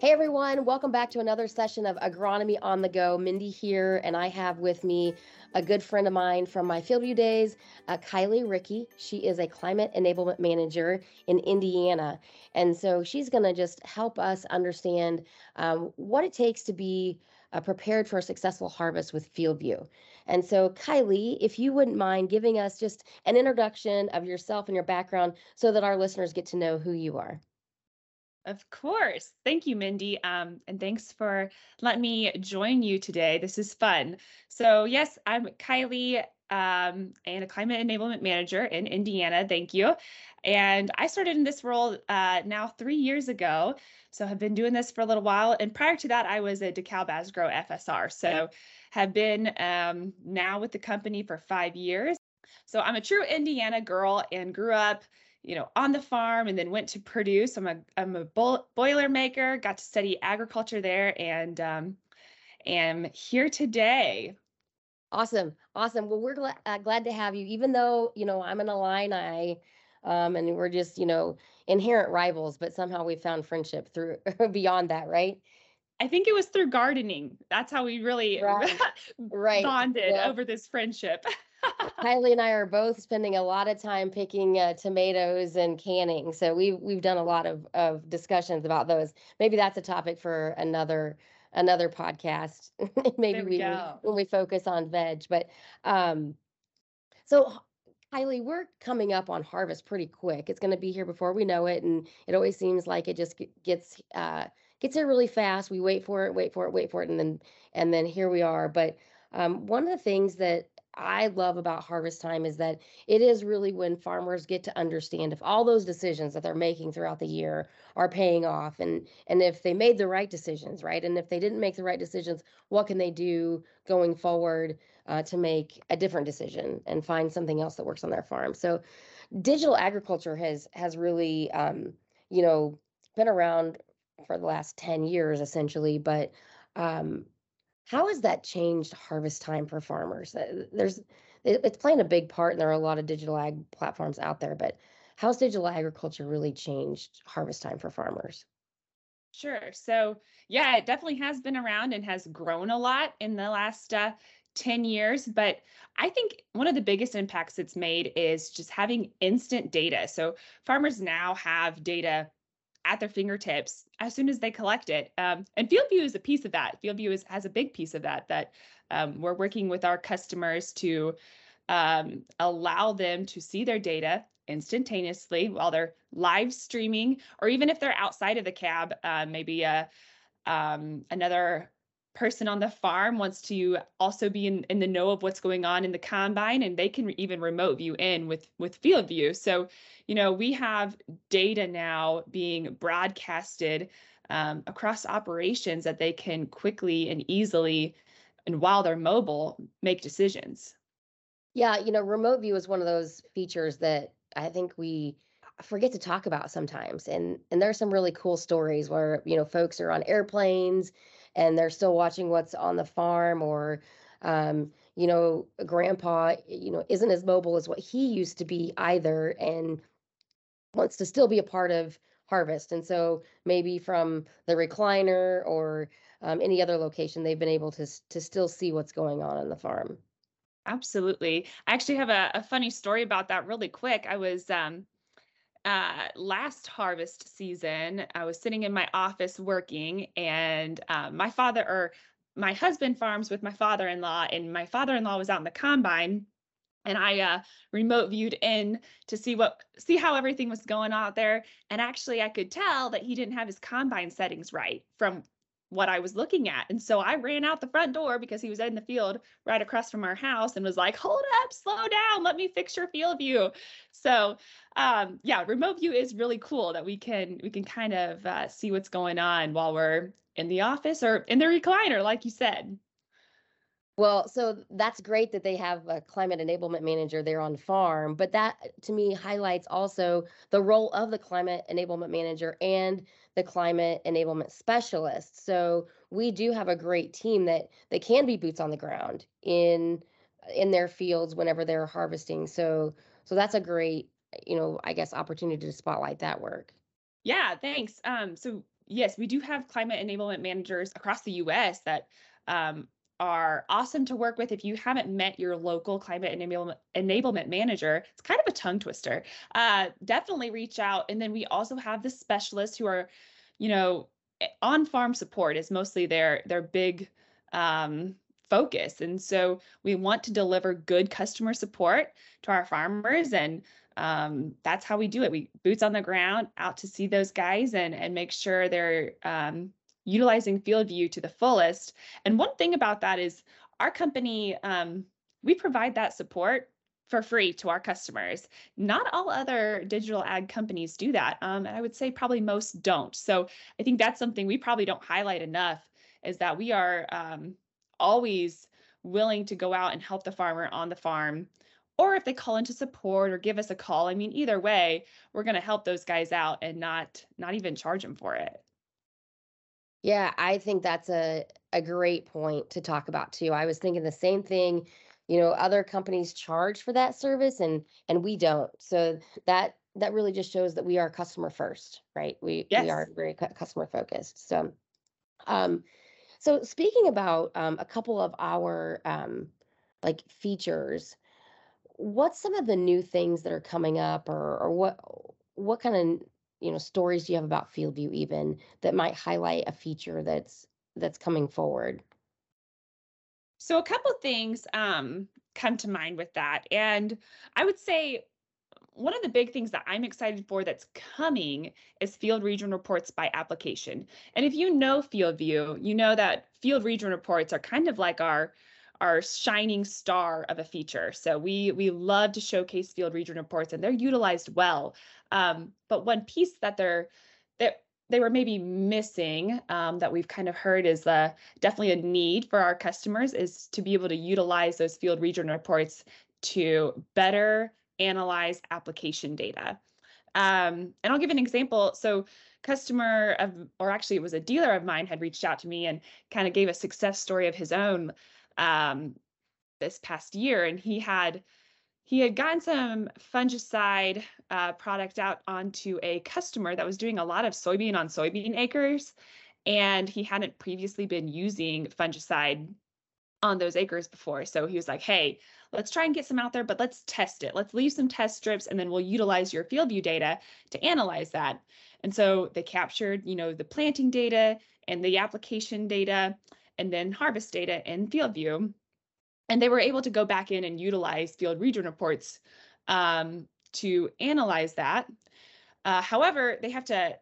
Hey everyone, welcome back to another session of Agronomy on the Go. Mindy here, and I have with me a good friend of mine from my FieldView days, uh, Kylie Ricke. She is a climate enablement manager in Indiana. And so she's going to just help us understand um, what it takes to be uh, prepared for a successful harvest with FieldView. And so, Kylie, if you wouldn't mind giving us just an introduction of yourself and your background so that our listeners get to know who you are. Of course. Thank you, Mindy. Um, and thanks for letting me join you today. This is fun. So, yes, I'm Kylie um, and a climate enablement manager in Indiana. Thank you. And I started in this role uh, now three years ago. So, have been doing this for a little while. And prior to that, I was a DeKalb Asgrow FSR. So, have been um, now with the company for five years. So, I'm a true Indiana girl and grew up you know, on the farm and then went to Purdue. So I'm a, I'm a boiler maker, got to study agriculture there and um, am here today. Awesome. Awesome. Well, we're glad, uh, glad to have you, even though, you know, I'm an Illini um, and we're just, you know, inherent rivals, but somehow we found friendship through beyond that, right? I think it was through gardening. That's how we really right. bonded yeah. over this friendship. Kylie and I are both spending a lot of time picking uh, tomatoes and canning. So we've we've done a lot of of discussions about those. Maybe that's a topic for another another podcast. Maybe we, we when we focus on veg. But um, so Kylie, we're coming up on harvest pretty quick. It's going to be here before we know it, and it always seems like it just gets uh, gets here really fast. We wait for it, wait for it, wait for it, and then and then here we are. But um, one of the things that I love about harvest time is that it is really when farmers get to understand if all those decisions that they're making throughout the year are paying off and and if they made the right decisions, right? And if they didn't make the right decisions, what can they do going forward uh, to make a different decision and find something else that works on their farm? So digital agriculture has has really um, you know been around for the last 10 years essentially, but um, how has that changed harvest time for farmers? Uh, there's it's playing a big part, and there are a lot of digital ag platforms out there. But how's digital agriculture really changed harvest time for farmers? Sure. So yeah, it definitely has been around and has grown a lot in the last uh, 10 years. But I think one of the biggest impacts it's made is just having instant data. So farmers now have data at their fingertips as soon as they collect it. Um, and FieldView is a piece of that. FieldView is, has a big piece of that, that um, we're working with our customers to um, allow them to see their data instantaneously while they're live streaming, or even if they're outside of the cab, uh, maybe a, um, another person on the farm wants to also be in, in the know of what's going on in the combine and they can even remote view in with with FieldView. So you know we have data now being broadcasted um, across operations that they can quickly and easily and while they're mobile make decisions. Yeah you know remote view is one of those features that i think we forget to talk about sometimes. And and there's some really cool stories where you know folks are on airplanes and they're still watching what's on the farm or um, you know grandpa you know isn't as mobile as what he used to be either and wants to still be a part of harvest. And so maybe from the recliner or um, any other location they've been able to to still see what's going on on the farm. Absolutely. I actually have a, a funny story about that really quick. I was um, uh, last harvest season, I was sitting in my office working, and uh, my father or my husband farms with my father in law, and my father in law was out in the combine. And I uh, remote viewed in to see what see how everything was going out there, and actually I could tell that he didn't have his combine settings right from what I was looking at. And so I ran out the front door because he was in the field right across from our house and was like, hold up, slow down, let me fix your FieldView. So um, yeah, remote view is really cool that we can we can kind of uh, see what's going on while we're in the office or in the recliner, like you said. Well, so that's great that they have a climate enablement manager there on farm, but that to me highlights also the role of the climate enablement manager and the climate enablement specialist. So we do have a great team that that can be boots on the ground in in their fields whenever they're harvesting. So so that's a great, you know, I guess opportunity to spotlight that work. Yeah, thanks. Um so yes, we do have climate enablement managers across the US that um, are awesome to work with if you haven't met your local climate enablement, manager it's kind of a tongue twister uh, definitely reach out. And then we also have the specialists who are you know on farm support is mostly their their big um, focus. And so we want to deliver good customer support to our farmers and um, that's how we do it. We boots on the ground out to see those guys and and make sure they're um, utilizing FieldView to the fullest. And one thing about that is our company, um, we provide that support for free to our customers. Not all other digital ag companies do that. Um, and I would say probably most don't. So I think that's something we probably don't highlight enough is that we are um, always willing to go out and help the farmer on the farm. Or if they call into support or give us a call, I mean, either way, we're going to help those guys out and not not even charge them for it. Yeah, I think that's a a great point to talk about too. I was thinking the same thing. You know, other companies charge for that service and and we don't. So that that really just shows that we are customer first, right? We yes. we are very customer focused. So um so speaking about um a couple of our um like features, what's some of the new things that are coming up or or what what kind of you know stories you have about FieldView even that might highlight a feature that's that's coming forward? So a couple things um, come to mind with that, and I would say one of the big things that I'm excited for that's coming is field region reports by application. And if you know FieldView, you know that field region reports are kind of like our our shining star of a feature. So we we love to showcase field region reports and they're utilized well. Um, but one piece that they're that they were maybe missing um, that we've kind of heard is uh, definitely a need for our customers is to be able to utilize those field region reports to better analyze application data. Um, and I'll give an example. So customer of, or actually it was a dealer of mine had reached out to me and kind of gave a success story of his own um, this past year. And he had he had gotten some fungicide uh, product out onto a customer that was doing a lot of soybean on soybean acres, and he hadn't previously been using fungicide on those acres before. So he was like, hey, let's try and get some out there, but let's test it. Let's leave some test strips and then we'll utilize your FieldView data to analyze that. And so they captured, you know, the planting data and the application data and then harvest data in FieldView and they were able to go back in and utilize field region reports um, to analyze that. Uh, however, they have to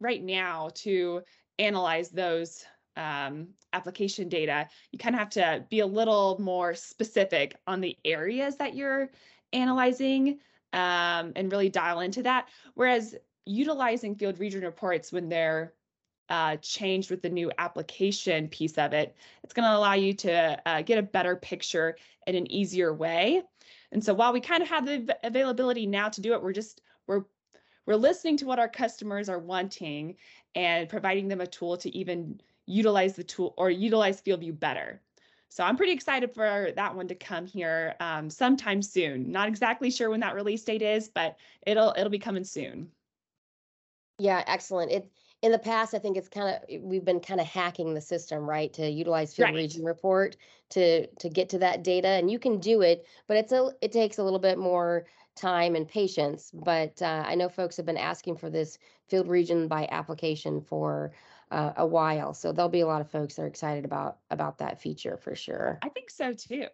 right now to analyze those um, application data, you kind of have to be a little more specific on the areas that you're analyzing um, and really dial into that. Whereas utilizing field region reports when they're uh, changed with the new application piece of it. It's going to allow you to uh, get a better picture in an easier way. And so while we kind of have the availability now to do it, we're just we're we're listening to what our customers are wanting and providing them a tool to even utilize the tool or utilize FieldView better. So I'm pretty excited for that one to come here um, sometime soon. Not exactly sure when that release date is, but it'll it'll be coming soon. Yeah, excellent. It in the past, I think it's kind of we've been kind of hacking the system, right, to utilize field right. region report to to get to that data, and you can do it, but it's a it takes a little bit more time and patience. But uh, I know folks have been asking for this field region by application for uh, a while, so there'll be a lot of folks that are excited about about that feature for sure. I think so too.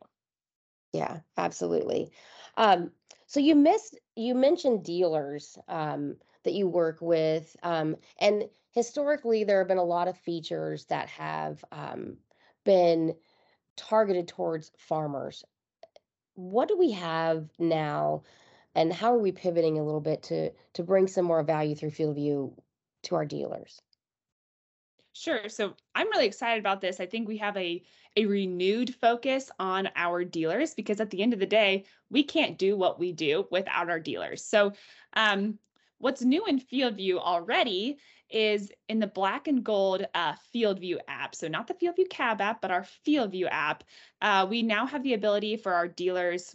Yeah, absolutely. Um, so you missed you mentioned dealers. Um, that you work with. Um, and historically, there have been a lot of features that have um, been targeted towards farmers. What do we have now, and how are we pivoting a little bit to to bring some more value through FieldView to our dealers? Sure. So I'm really excited about this. I think we have a a renewed focus on our dealers because at the end of the day, we can't do what we do without our dealers. So um, What's new in FieldView already is in the black and gold uh, FieldView app. So not the FieldView cab app, but our FieldView app. Uh, we now have the ability for our dealers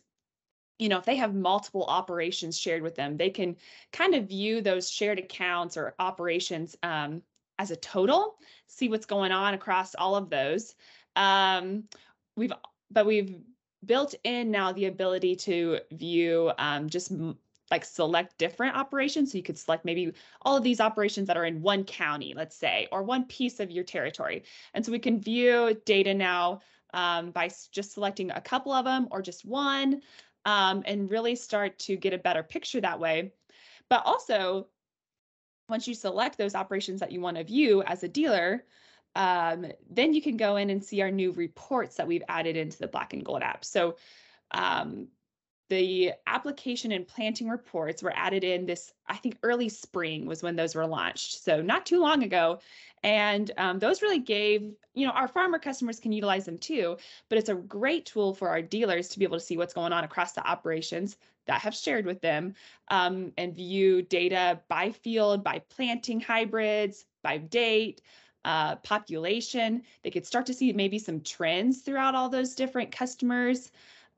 you know, if they have multiple operations shared with them, they can kind of view those shared accounts or operations um, as a total, see what's going on across all of those. Um, we've but we've built in now the ability to view um, just like select different operations. So you could select maybe all of these operations that are in one county, let's say, or one piece of your territory. And so we can view data now um, by just selecting a couple of them or just one um, and really start to get a better picture that way. But also, once you select those operations that you want to view as a dealer, um, then you can go in and see our new reports that we've added into the Black and Gold app. So um, the application and planting reports were added in this, I think early spring was when those were launched. So not too long ago. And um, those really gave, you know, our farmer customers can utilize them too, but it's a great tool for our dealers to be able to see what's going on across the operations that have shared with them um, and view data by field, by planting hybrids, by date, uh, population. They could start to see maybe some trends throughout all those different customers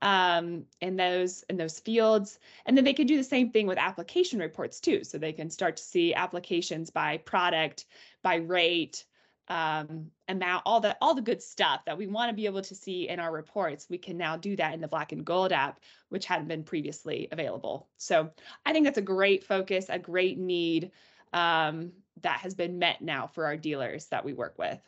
um, in those in those fields. And then they can do the same thing with application reports too. So they can start to see applications by product, by rate, um, amount, all the all the good stuff that we want to be able to see in our reports. We can now do that in the Black and Gold app, which hadn't been previously available. So I think that's a great focus, a great need um, that has been met now for our dealers that we work with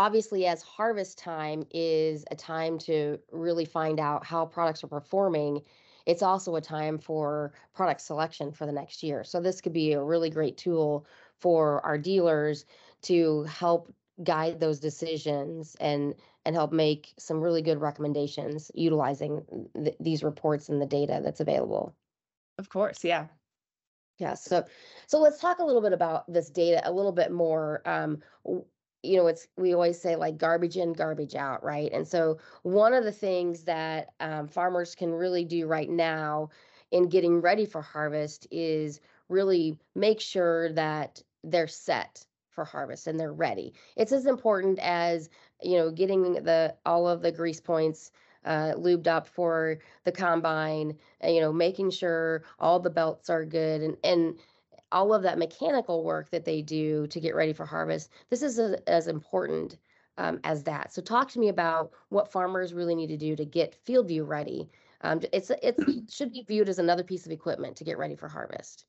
obviously as harvest time is a time to really find out how products are performing it's also a time for product selection for the next year. So this could be a really great tool for our dealers to help guide those decisions and and help make some really good recommendations utilizing th- these reports and the data that's available. Of course yeah. Yeah so so let's talk a little bit about this data a little bit more. Um, you know, it's we always say like garbage in, garbage out, right? And so one of the things that um, farmers can really do right now in getting ready for harvest is really make sure that they're set for harvest and they're ready. It's as important as you know getting the all of the grease points uh, lubed up for the combine. You know, making sure all the belts are good and and all of that mechanical work that they do to get ready for harvest, this is a, as important um, as that. So talk to me about what farmers really need to do to get FieldView ready. Um, it's it should be viewed as another piece of equipment to get ready for harvest.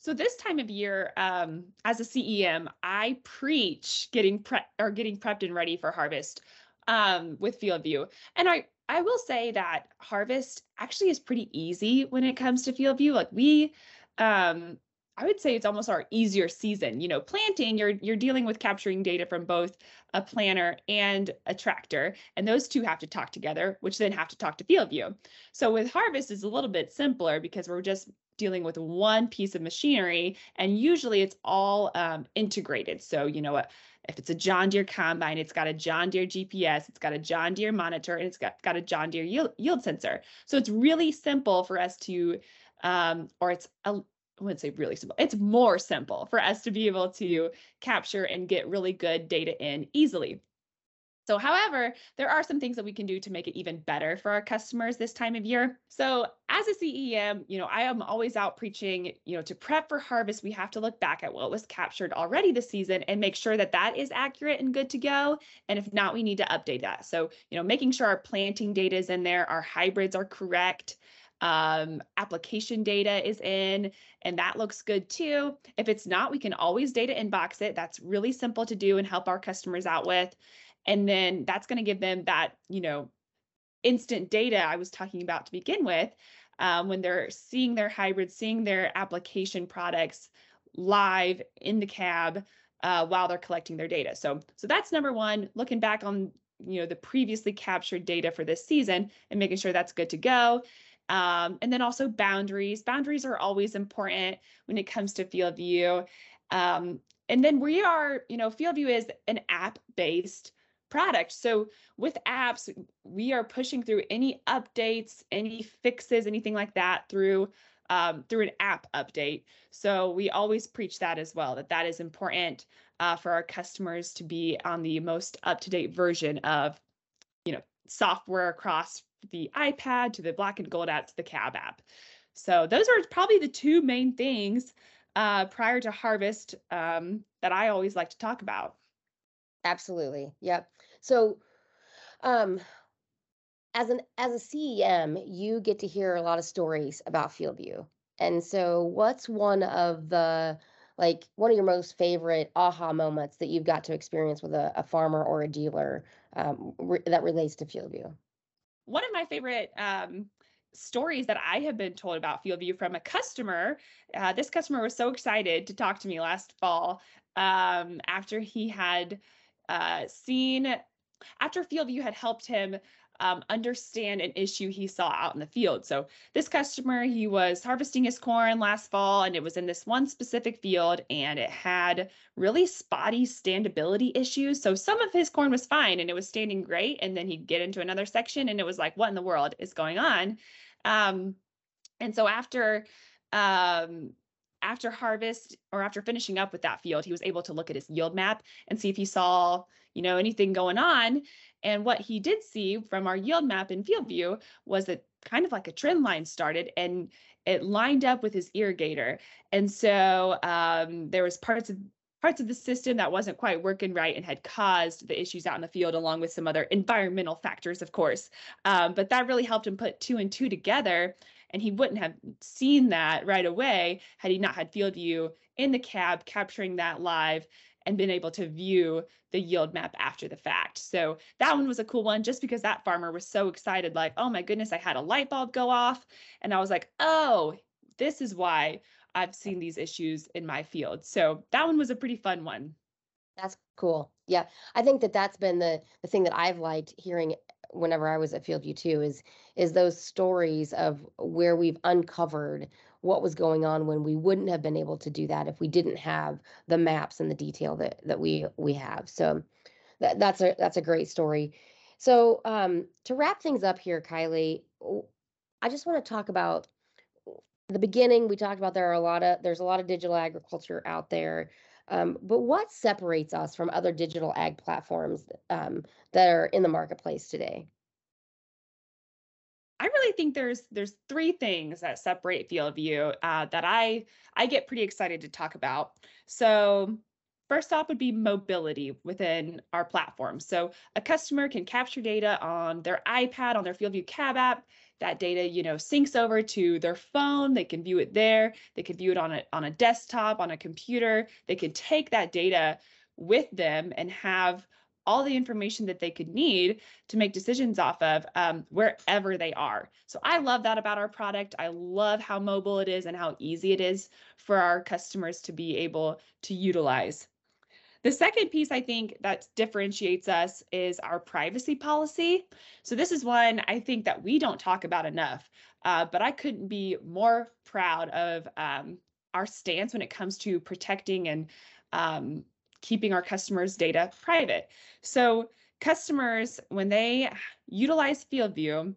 So this time of year, um, as a CEM, I preach getting pre- or getting prepped and ready for harvest um, with FieldView, and I I will say that harvest actually is pretty easy when it comes to FieldView. Like we um, I would say it's almost our easier season. You know, planting, you're you're dealing with capturing data from both a planter and a tractor, and those two have to talk together, which then have to talk to FieldView. So with harvest is a little bit simpler because we're just dealing with one piece of machinery, and usually it's all um, integrated. So you know. If it's a John Deere combine, it's got a John Deere GPS, it's got a John Deere monitor, and it's got, got a John Deere yield, yield sensor. So it's really simple for us to um, or it's a, I wouldn't say really simple. It's more simple for us to be able to capture and get really good data in easily. So, however, there are some things that we can do to make it even better for our customers this time of year. So, as a CEM, you know, I am always out preaching, you know, to prep for harvest, we have to look back at what was captured already this season and make sure that that is accurate and good to go. And if not, we need to update that. So, you know, making sure our planting data is in there, our hybrids are correct, um, application data is in, and that looks good too. If it's not, we can always data inbox it. That's really simple to do and help our customers out with. And then that's going to give them that, you know, instant data I was talking about to begin with. Um, when they're seeing their hybrids, seeing their application products live in the cab uh, while they're collecting their data. So, so that's number one. Looking back on you know the previously captured data for this season and making sure that's good to go. Um, and then also boundaries. Boundaries are always important when it comes to FieldView. Um, and then we are, you know, FieldView is an app-based product. So with apps, we are pushing through any updates, any fixes, anything like that through um, through an app update. So we always preach that as well, that that is important uh, for our customers to be on the most up-to-date version of, you know, software across the iPad to the black and gold app to the cab app. So those are probably the two main things uh, prior to harvest um, that I always like to talk about. Absolutely. Yep. So, um, as an as a CEM, you get to hear a lot of stories about FieldView. And so, what's one of the like one of your most favorite aha moments that you've got to experience with a, a farmer or a dealer um, re- that relates to FieldView? One of my favorite um, stories that I have been told about FieldView from a customer. Uh, this customer was so excited to talk to me last fall um, after he had uh, seen, after FieldView had helped him um, understand an issue he saw out in the field. So this customer, he was harvesting his corn last fall and it was in this one specific field and it had really spotty standability issues. So some of his corn was fine and it was standing great. And then he'd get into another section and it was like, what in the world is going on? Um, and so after um, after harvest or after finishing up with that field, he was able to look at his yield map and see if he saw, you know, anything going on. And what he did see from our yield map in FieldView was that kind of like a trend line started and it lined up with his irrigator. And so um, there was parts of parts of the system that wasn't quite working right and had caused the issues out in the field, along with some other environmental factors, of course. Um, but that really helped him put two and two together. And he wouldn't have seen that right away had he not had FieldView in the cab capturing that live and been able to view the yield map after the fact. So that one was a cool one just because that farmer was so excited, like, oh my goodness, I had a light bulb go off. And I was like, oh, this is why I've seen these issues in my field. So that one was a pretty fun one. That's cool. Yeah. I think that that's been the the thing that I've liked hearing whenever I was at FieldView too is is those stories of where we've uncovered what was going on when we wouldn't have been able to do that if we didn't have the maps and the detail that that we we have. So that, that's a that's a great story. So um, to wrap things up here, Kylie, I just want to talk about the beginning. We talked about there are a lot of there's a lot of digital agriculture out there. Um, but what separates us from other digital ag platforms um, that are in the marketplace today? I really think there's there's three things that separate FieldView uh, that I I get pretty excited to talk about. So first off would be mobility within our platform. So a customer can capture data on their iPad on their FieldView Cab app. That data, you know, syncs over to their phone. They can view it there. They can view it on a on a desktop, on a computer. They can take that data with them and have all the information that they could need to make decisions off of um, wherever they are. So I love that about our product. I love how mobile it is and how easy it is for our customers to be able to utilize. The second piece I think that differentiates us is our privacy policy. So this is one I think that we don't talk about enough, uh, but I couldn't be more proud of um, our stance when it comes to protecting and um, keeping our customers' data private. So customers, when they utilize FieldView,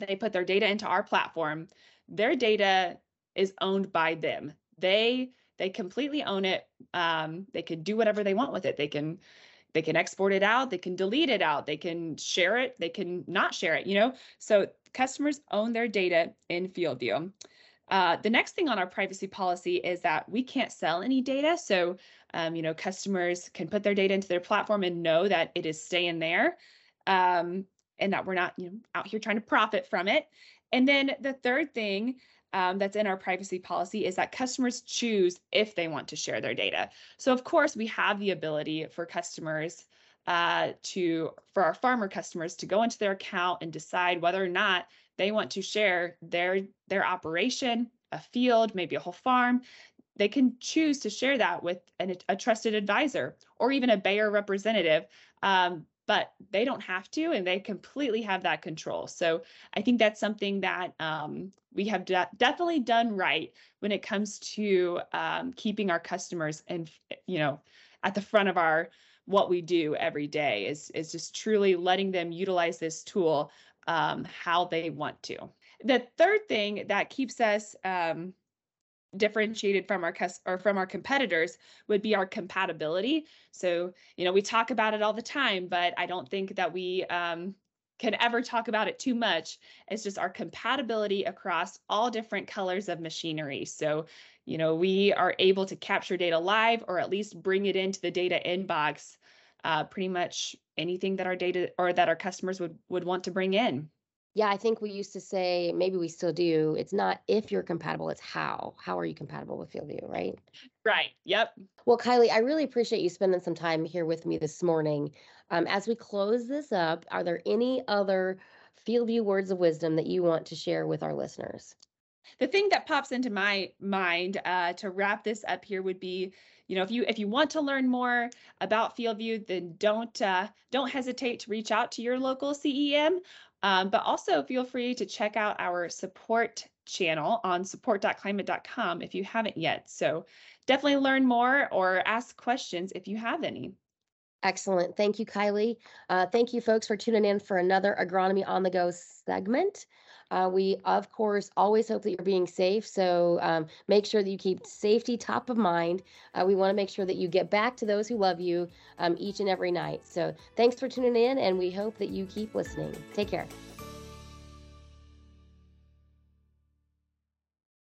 they put their data into our platform, their data is owned by them. They they completely own it. Um, they can do whatever they want with it. They can they can export it out, they can delete it out, they can share it, they can not share it, you know? So customers own their data in FieldView. Uh, the next thing on our privacy policy is that we can't sell any data. So, um, you know, customers can put their data into their platform and know that it is staying there um, and that we're not, you know, out here trying to profit from it. And then the third thing um, that's in our privacy policy is that customers choose if they want to share their data. So, of course, we have the ability for customers uh, to, for our farmer customers to go into their account and decide whether or not they want to share their their operation, a field, maybe a whole farm, they can choose to share that with an, a trusted advisor or even a Bayer representative. Um, but they don't have to, and they completely have that control. So I think that's something that um, we have de- definitely done right when it comes to um, keeping our customers and you know at the front of our what we do every day is is just truly letting them utilize this tool um, how they want to. The third thing that keeps us um, differentiated from our cus- or from our competitors would be our compatibility. So, you know, we talk about it all the time, but I don't think that we um, can ever talk about it too much. It's just our compatibility across all different colors of machinery. So, you know, we are able to capture data live or at least bring it into the data inbox. Uh, pretty much anything that our data or that our customers would would want to bring in. Yeah, I think we used to say, maybe we still do. It's not if you're compatible, it's how. How are you compatible with FieldView, right? Right. Yep. Well, Kylie, I really appreciate you spending some time here with me this morning. Um, as we close this up, are there any other FieldView words of wisdom that you want to share with our listeners? The thing that pops into my mind uh, to wrap this up here would be, you know, if you if you want to learn more about FieldView, then don't uh, don't hesitate to reach out to your local CEM. Um, but also feel free to check out our support channel on support.climate.com if you haven't yet. So definitely learn more or ask questions if you have any. Excellent. Thank you, Kylie. Uh, thank you, folks, for tuning in for another Agronomy on the Go segment. Uh, we, of course, always hope that you're being safe. So um, make sure that you keep safety top of mind. Uh, we want to make sure that you get back to those who love you um, each and every night. So thanks for tuning in, and we hope that you keep listening. Take care.